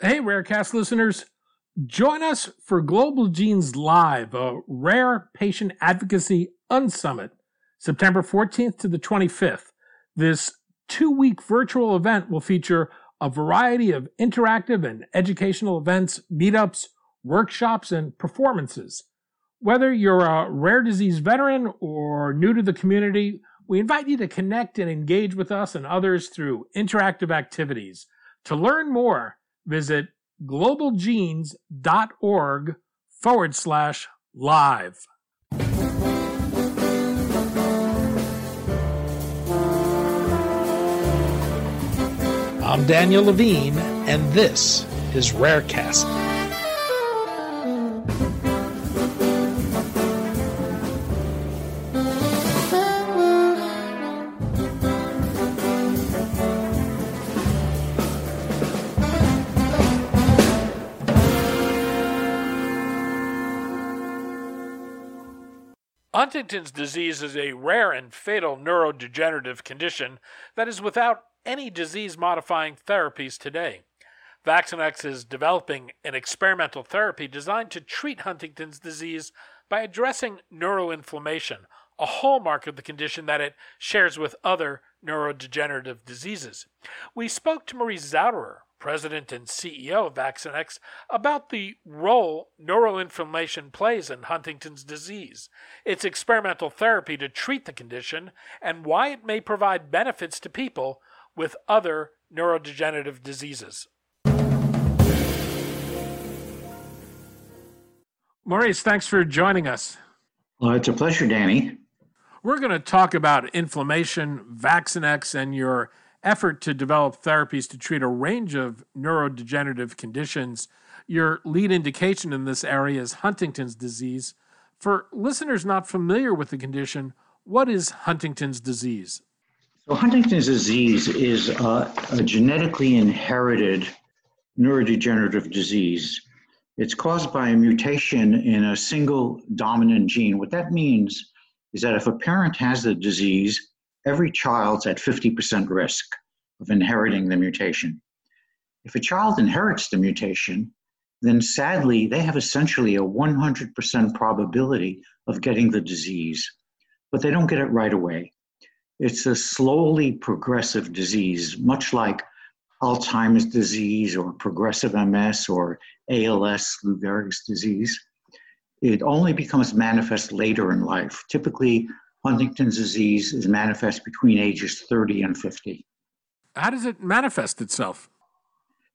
Hey, Rarecast listeners. Join us for Global Genes Live, a rare patient advocacy unsummit, September 14th to the 25th. This two week virtual event will feature a variety of interactive and educational events, meetups, workshops, and performances. Whether you're a rare disease veteran or new to the community, we invite you to connect and engage with us and others through interactive activities. To learn more, visit globalgenes.org forward slash live. I'm Daniel Levine, and this is Rarecast. Huntington's disease is a rare and fatal neurodegenerative condition that is without any disease modifying therapies today. Vaccinex is developing an experimental therapy designed to treat Huntington's disease by addressing neuroinflammation, a hallmark of the condition that it shares with other neurodegenerative diseases. We spoke to Maurice Zauderer, president and CEO of Vaccinex, about the role neuroinflammation plays in Huntington's disease, its experimental therapy to treat the condition, and why it may provide benefits to people with other neurodegenerative diseases. Maurice, thanks for joining us. Well, it's a pleasure, Danny. We're going to talk about inflammation, Vaccinex, and your effort to develop therapies to treat a range of neurodegenerative conditions. Your lead indication in this area is Huntington's disease. For listeners not familiar with the condition, what is Huntington's disease? So, Huntington's disease is a, a genetically inherited neurodegenerative disease. It's caused by a mutation in a single dominant gene. What that means is that if a parent has the disease, every child's at 50% risk of inheriting the mutation. If a child inherits the mutation, then sadly, they have essentially a 100% probability of getting the disease, but they don't get it right away. It's a slowly progressive disease, much like Alzheimer's disease or progressive MS or ALS, Lou Gehrig's disease. It only becomes manifest later in life. Typically, Huntington's disease is manifest between ages 30 and 50. How does it manifest itself?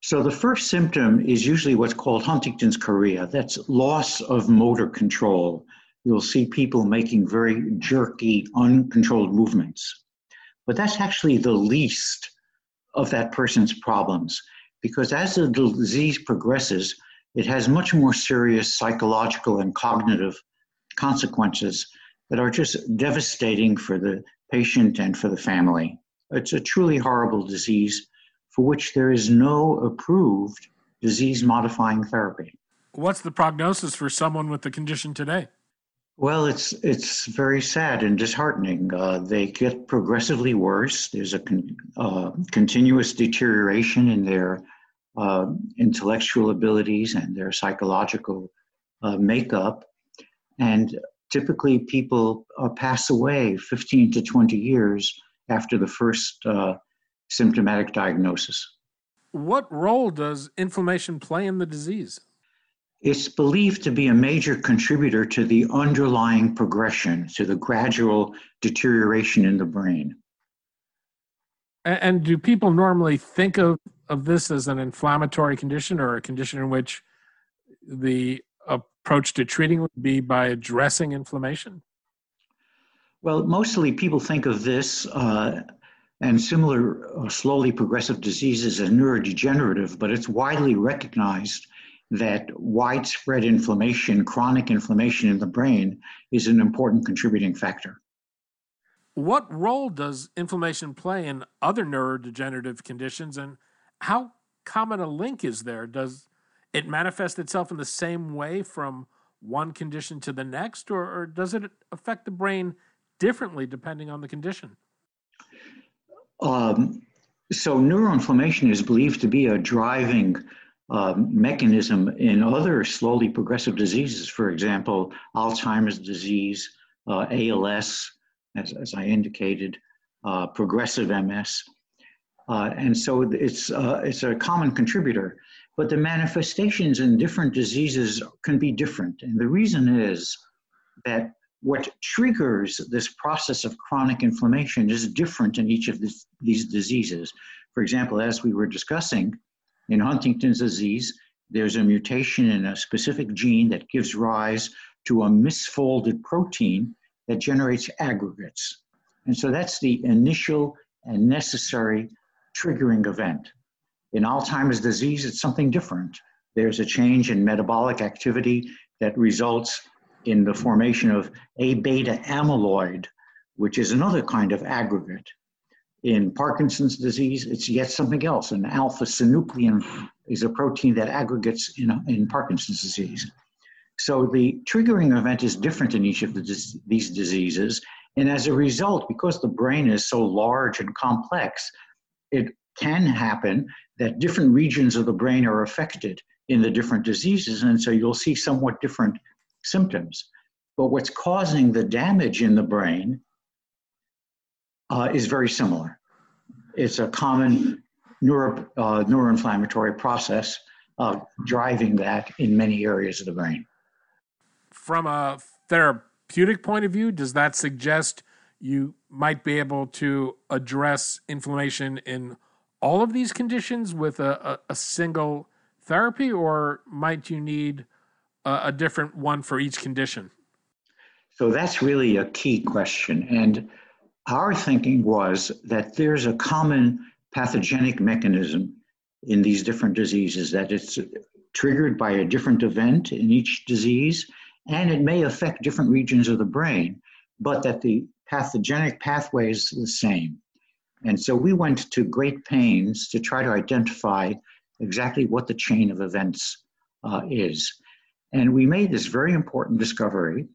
So, the first symptom is usually what's called Huntington's chorea. That's loss of motor control. You'll see people making very jerky, uncontrolled movements. But that's actually the least of that person's problems because as the disease progresses, it has much more serious psychological and cognitive consequences that are just devastating for the patient and for the family. It's a truly horrible disease for which there is no approved disease modifying therapy. What's the prognosis for someone with the condition today? Well, it's it's very sad and disheartening. Uh, they get progressively worse. There's a con- uh, continuous deterioration in their uh, intellectual abilities and their psychological uh, makeup, and typically people uh, pass away 15 to 20 years after the first uh, symptomatic diagnosis. What role does inflammation play in the disease? It's believed to be a major contributor to the underlying progression, to the gradual deterioration in the brain. And do people normally think of, of this as an inflammatory condition or a condition in which the approach to treating would be by addressing inflammation? Well, mostly people think of this uh, and similar uh, slowly progressive diseases as neurodegenerative, but it's widely recognized that widespread inflammation, chronic inflammation in the brain, is an important contributing factor. What role does inflammation play in other neurodegenerative conditions, and how common a link is there? Does it manifest itself in the same way from one condition to the next, or, or does it affect the brain differently depending on the condition? Um, so, neuroinflammation is believed to be a driving uh, mechanism in other slowly progressive diseases, for example, Alzheimer's disease, uh, ALS, as, as I indicated, uh, progressive MS. Uh, and so it's, uh, it's a common contributor. But the manifestations in different diseases can be different. And the reason is that what triggers this process of chronic inflammation is different in each of this, these diseases. For example, as we were discussing, in Huntington's disease, there's a mutation in a specific gene that gives rise to a misfolded protein that generates aggregates. And so that's the initial and necessary triggering event. In Alzheimer's disease, it's something different. There's a change in metabolic activity that results in the formation of A beta amyloid, which is another kind of aggregate. In Parkinson's disease, it's yet something else. An alpha synuclein is a protein that aggregates in, in Parkinson's disease. So the triggering event is different in each of the, these diseases. And as a result, because the brain is so large and complex, it can happen that different regions of the brain are affected in the different diseases. And so you'll see somewhat different symptoms. But what's causing the damage in the brain uh, is very similar. It's a common neuro, uh, neuroinflammatory process uh, driving that in many areas of the brain. From a therapeutic point of view, does that suggest you might be able to address inflammation in all of these conditions with a, a, a single therapy, or might you need a, a different one for each condition? So that's really a key question. And our thinking was that there's a common pathogenic mechanism in these different diseases, that it's triggered by a different event in each disease, and it may affect different regions of the brain, but that the pathogenic pathway is the same. And so we went to great pains to try to identify exactly what the chain of events uh, is. And we made this very important discovery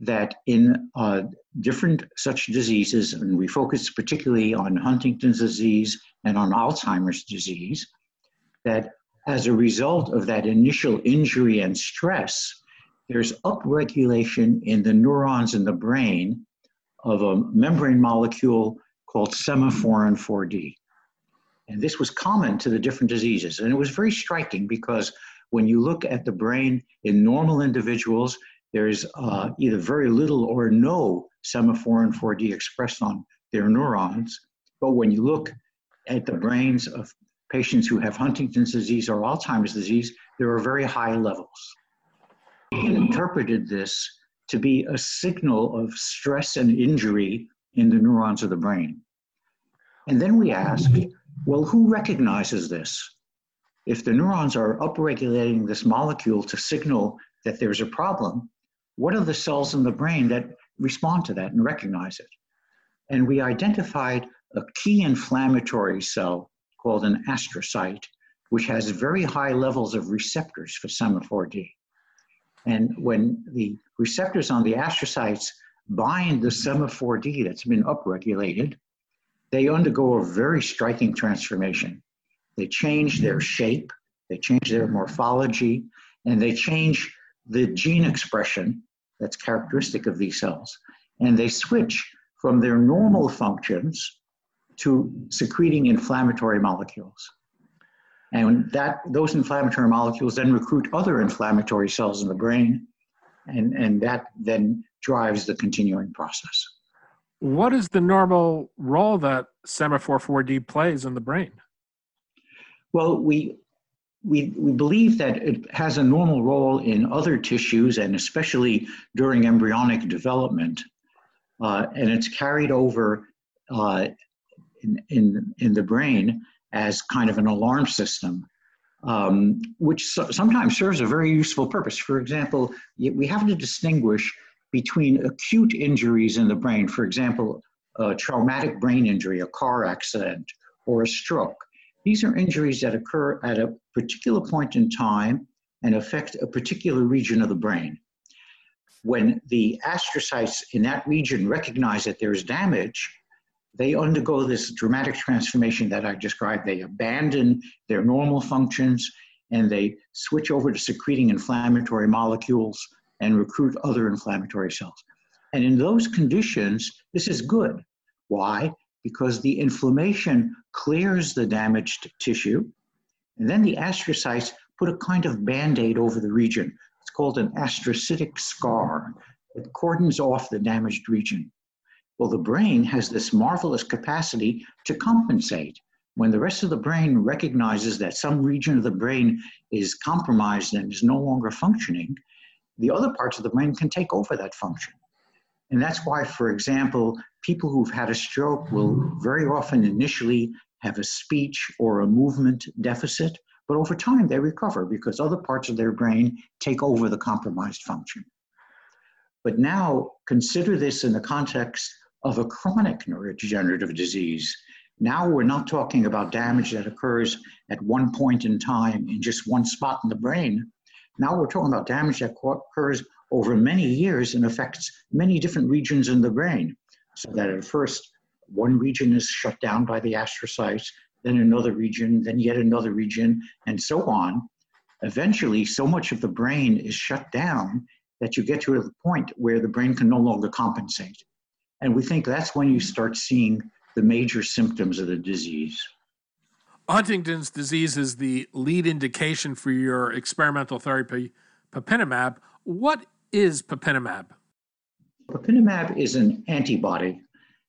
that in uh, different such diseases, and we focused particularly on Huntington's disease and on Alzheimer's disease, that as a result of that initial injury and stress, there's upregulation in the neurons in the brain of a membrane molecule called semaphorin 4D. And this was common to the different diseases. And it was very striking because when you look at the brain in normal individuals, there's uh, either very little or no semaphorin 4D expressed on their neurons. But when you look at the brains of patients who have Huntington's disease or Alzheimer's disease, there are very high levels. We interpreted this to be a signal of stress and injury in the neurons of the brain. And then we asked, well, who recognizes this? If the neurons are upregulating this molecule to signal that there's a problem, what are the cells in the brain that respond to that and recognize it? And we identified a key inflammatory cell called an astrocyte, which has very high levels of receptors for SEMA4D. And when the receptors on the astrocytes bind the SEMA4D that's been upregulated, they undergo a very striking transformation. They change their shape, they change their morphology, and they change the gene expression that's characteristic of these cells. And they switch from their normal functions to secreting inflammatory molecules. And that those inflammatory molecules then recruit other inflammatory cells in the brain, and, and that then drives the continuing process. What is the normal role that semaphorin 4D plays in the brain? Well, we we, we believe that it has a normal role in other tissues and especially during embryonic development. Uh, and it's carried over uh, in, in, in the brain as kind of an alarm system, um, which so, sometimes serves a very useful purpose. For example, we have to distinguish between acute injuries in the brain, for example, a traumatic brain injury, a car accident, or a stroke these are injuries that occur at a particular point in time and affect a particular region of the brain. When the astrocytes in that region recognize that there's damage, they undergo this dramatic transformation that I described. They abandon their normal functions and they switch over to secreting inflammatory molecules and recruit other inflammatory cells. And in those conditions, this is good. Why? Because the inflammation clears the damaged tissue, and then the astrocytes put a kind of band aid over the region. It's called an astrocytic scar. It cordons off the damaged region. Well, the brain has this marvelous capacity to compensate. When the rest of the brain recognizes that some region of the brain is compromised and is no longer functioning, the other parts of the brain can take over that function. And that's why, for example, people who've had a stroke will very often initially have a speech or a movement deficit, but over time they recover because other parts of their brain take over the compromised function. But now consider this in the context of a chronic neurodegenerative disease. Now we're not talking about damage that occurs at one point in time in just one spot in the brain. Now we're talking about damage that occurs over many years and affects many different regions in the brain. So that at first, one region is shut down by the astrocytes, then another region, then yet another region, and so on. Eventually, so much of the brain is shut down that you get to a point where the brain can no longer compensate. And we think that's when you start seeing the major symptoms of the disease. Huntington's disease is the lead indication for your experimental therapy, pepinemab. What is pepinemab? Pepinemab is an antibody,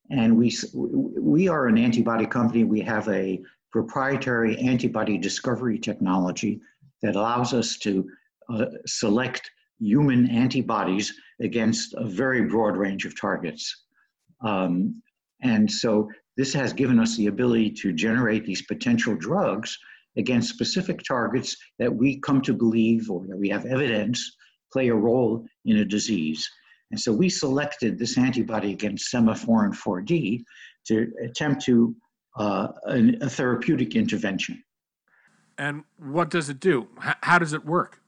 and we, we are an antibody company. We have a proprietary antibody discovery technology that allows us to uh, select human antibodies against a very broad range of targets. Um, and so this has given us the ability to generate these potential drugs against specific targets that we come to believe or that we have evidence play a role in a disease. And so we selected this antibody against semaphorin 4D to attempt to uh, a, a therapeutic intervention. And what does it do? H- how does it work?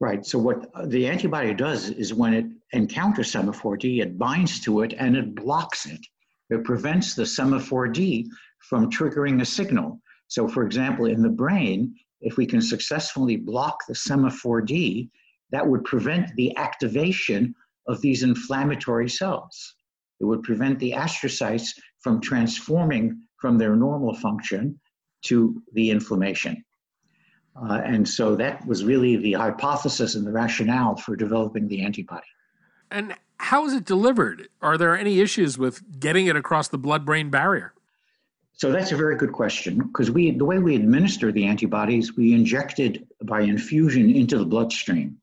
Right. So what the antibody does is when it encounters SEMA4D, it binds to it and it blocks it. It prevents the SEMA4D from triggering a signal. So for example, in the brain, if we can successfully block the SEMA4D, that would prevent the activation of these inflammatory cells. It would prevent the astrocytes from transforming from their normal function to the inflammation. Uh, and so that was really the hypothesis and the rationale for developing the antibody. And how is it delivered? Are there any issues with getting it across the blood brain barrier? So that's a very good question because we the way we administer the antibodies, we inject it by infusion into the bloodstream.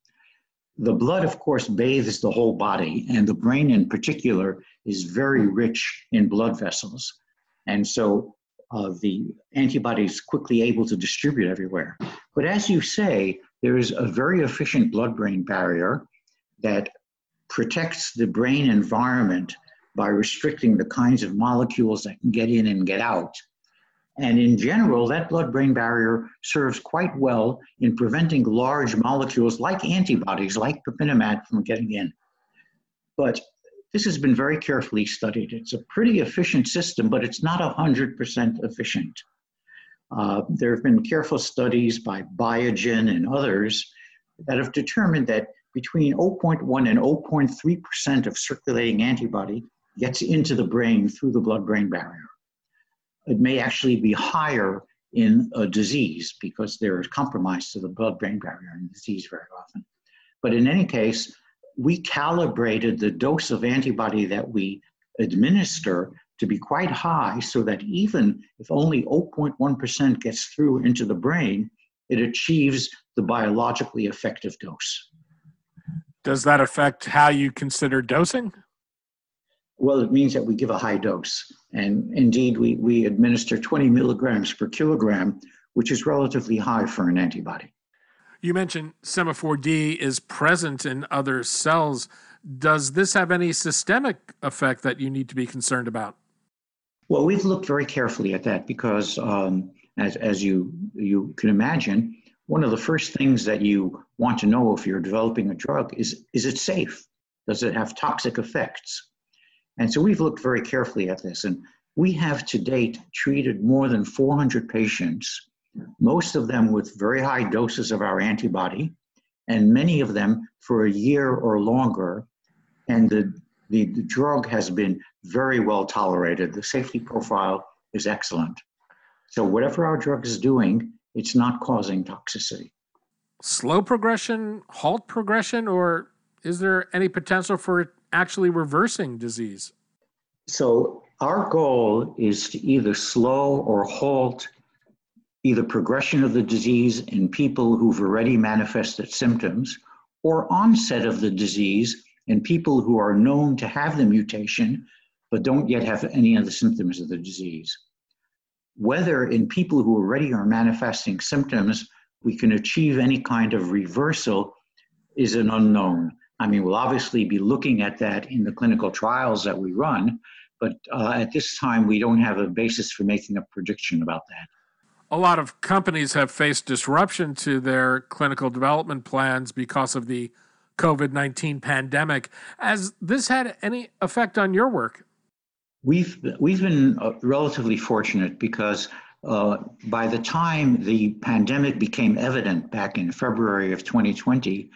The blood, of course, bathes the whole body, and the brain in particular is very rich in blood vessels. And so uh, the antibody is quickly able to distribute everywhere. But as you say, there is a very efficient blood brain barrier that protects the brain environment by restricting the kinds of molecules that can get in and get out. And in general, that blood brain barrier serves quite well in preventing large molecules like antibodies, like pepinemab, from getting in. But this has been very carefully studied. It's a pretty efficient system, but it's not 100% efficient. Uh, there have been careful studies by Biogen and others that have determined that between 0.1 and 0.3% of circulating antibody gets into the brain through the blood brain barrier. It may actually be higher in a disease because there is compromise to the blood brain barrier in disease very often. But in any case, we calibrated the dose of antibody that we administer to be quite high so that even if only 0.1% gets through into the brain, it achieves the biologically effective dose. Does that affect how you consider dosing? Well, it means that we give a high dose. And indeed, we, we administer 20 milligrams per kilogram, which is relatively high for an antibody. You mentioned SEMA4D is present in other cells. Does this have any systemic effect that you need to be concerned about? Well, we've looked very carefully at that because, um, as, as you, you can imagine, one of the first things that you want to know if you're developing a drug is is it safe? Does it have toxic effects? And so we've looked very carefully at this, and we have to date treated more than 400 patients most of them with very high doses of our antibody, and many of them for a year or longer. And the, the, the drug has been very well tolerated. The safety profile is excellent. So, whatever our drug is doing, it's not causing toxicity. Slow progression, halt progression, or is there any potential for actually reversing disease? So, our goal is to either slow or halt either progression of the disease in people who've already manifested symptoms or onset of the disease in people who are known to have the mutation but don't yet have any of the symptoms of the disease. Whether in people who already are manifesting symptoms we can achieve any kind of reversal is an unknown. I mean, we'll obviously be looking at that in the clinical trials that we run, but uh, at this time we don't have a basis for making a prediction about that a lot of companies have faced disruption to their clinical development plans because of the COVID 19 pandemic. Has this had any effect on your work? We've, we've been uh, relatively fortunate because uh, by the time the pandemic became evident back in February of 2020,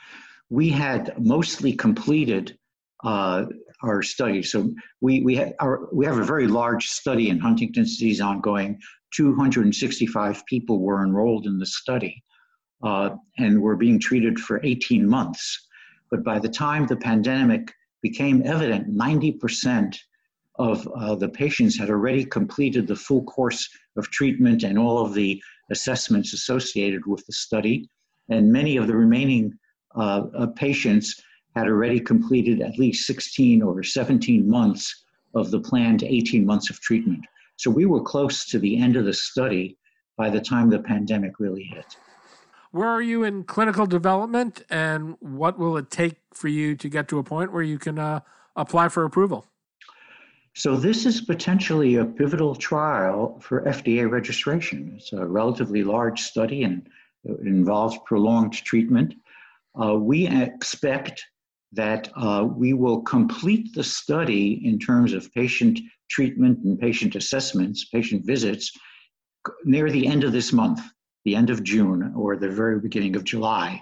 we had mostly completed uh, our study. So we, we, have our, we have a very large study in Huntington's disease ongoing 265 people were enrolled in the study uh, and were being treated for 18 months. But by the time the pandemic became evident, 90% of uh, the patients had already completed the full course of treatment and all of the assessments associated with the study. And many of the remaining uh, uh patients had already completed at least 16 or 17 months of the planned 18 months of treatment. So we were close to the end of the study by the time the pandemic really hit. Where are you in clinical development, and what will it take for you to get to a point where you can uh, apply for approval? So, this is potentially a pivotal trial for FDA registration. It's a relatively large study and it involves prolonged treatment. Uh, we expect that uh, we will complete the study in terms of patient treatment and patient assessments, patient visits, near the end of this month, the end of June or the very beginning of July.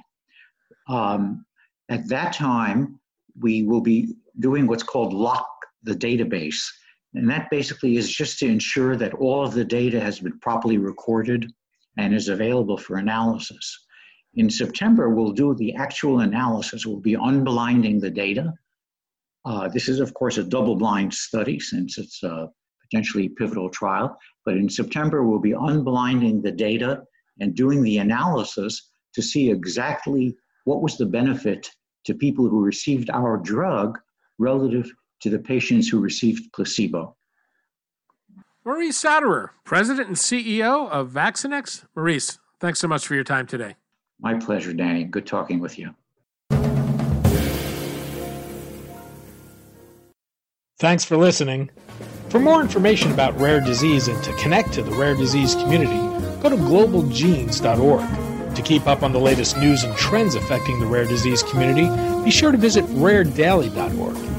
Um, at that time, we will be doing what's called lock the database. And that basically is just to ensure that all of the data has been properly recorded and is available for analysis. In September, we'll do the actual analysis. We'll be unblinding the data. Uh, this is, of course, a double blind study since it's a potentially pivotal trial. But in September, we'll be unblinding the data and doing the analysis to see exactly what was the benefit to people who received our drug relative to the patients who received placebo. Maurice Zauderer, President and CEO of Vaccinex. Maurice, thanks so much for your time today. My pleasure, Danny. Good talking with you. Thanks for listening. For more information about rare disease and to connect to the rare disease community, go to globalgenes.org. To keep up on the latest news and trends affecting the rare disease community, be sure to visit raredaily.org.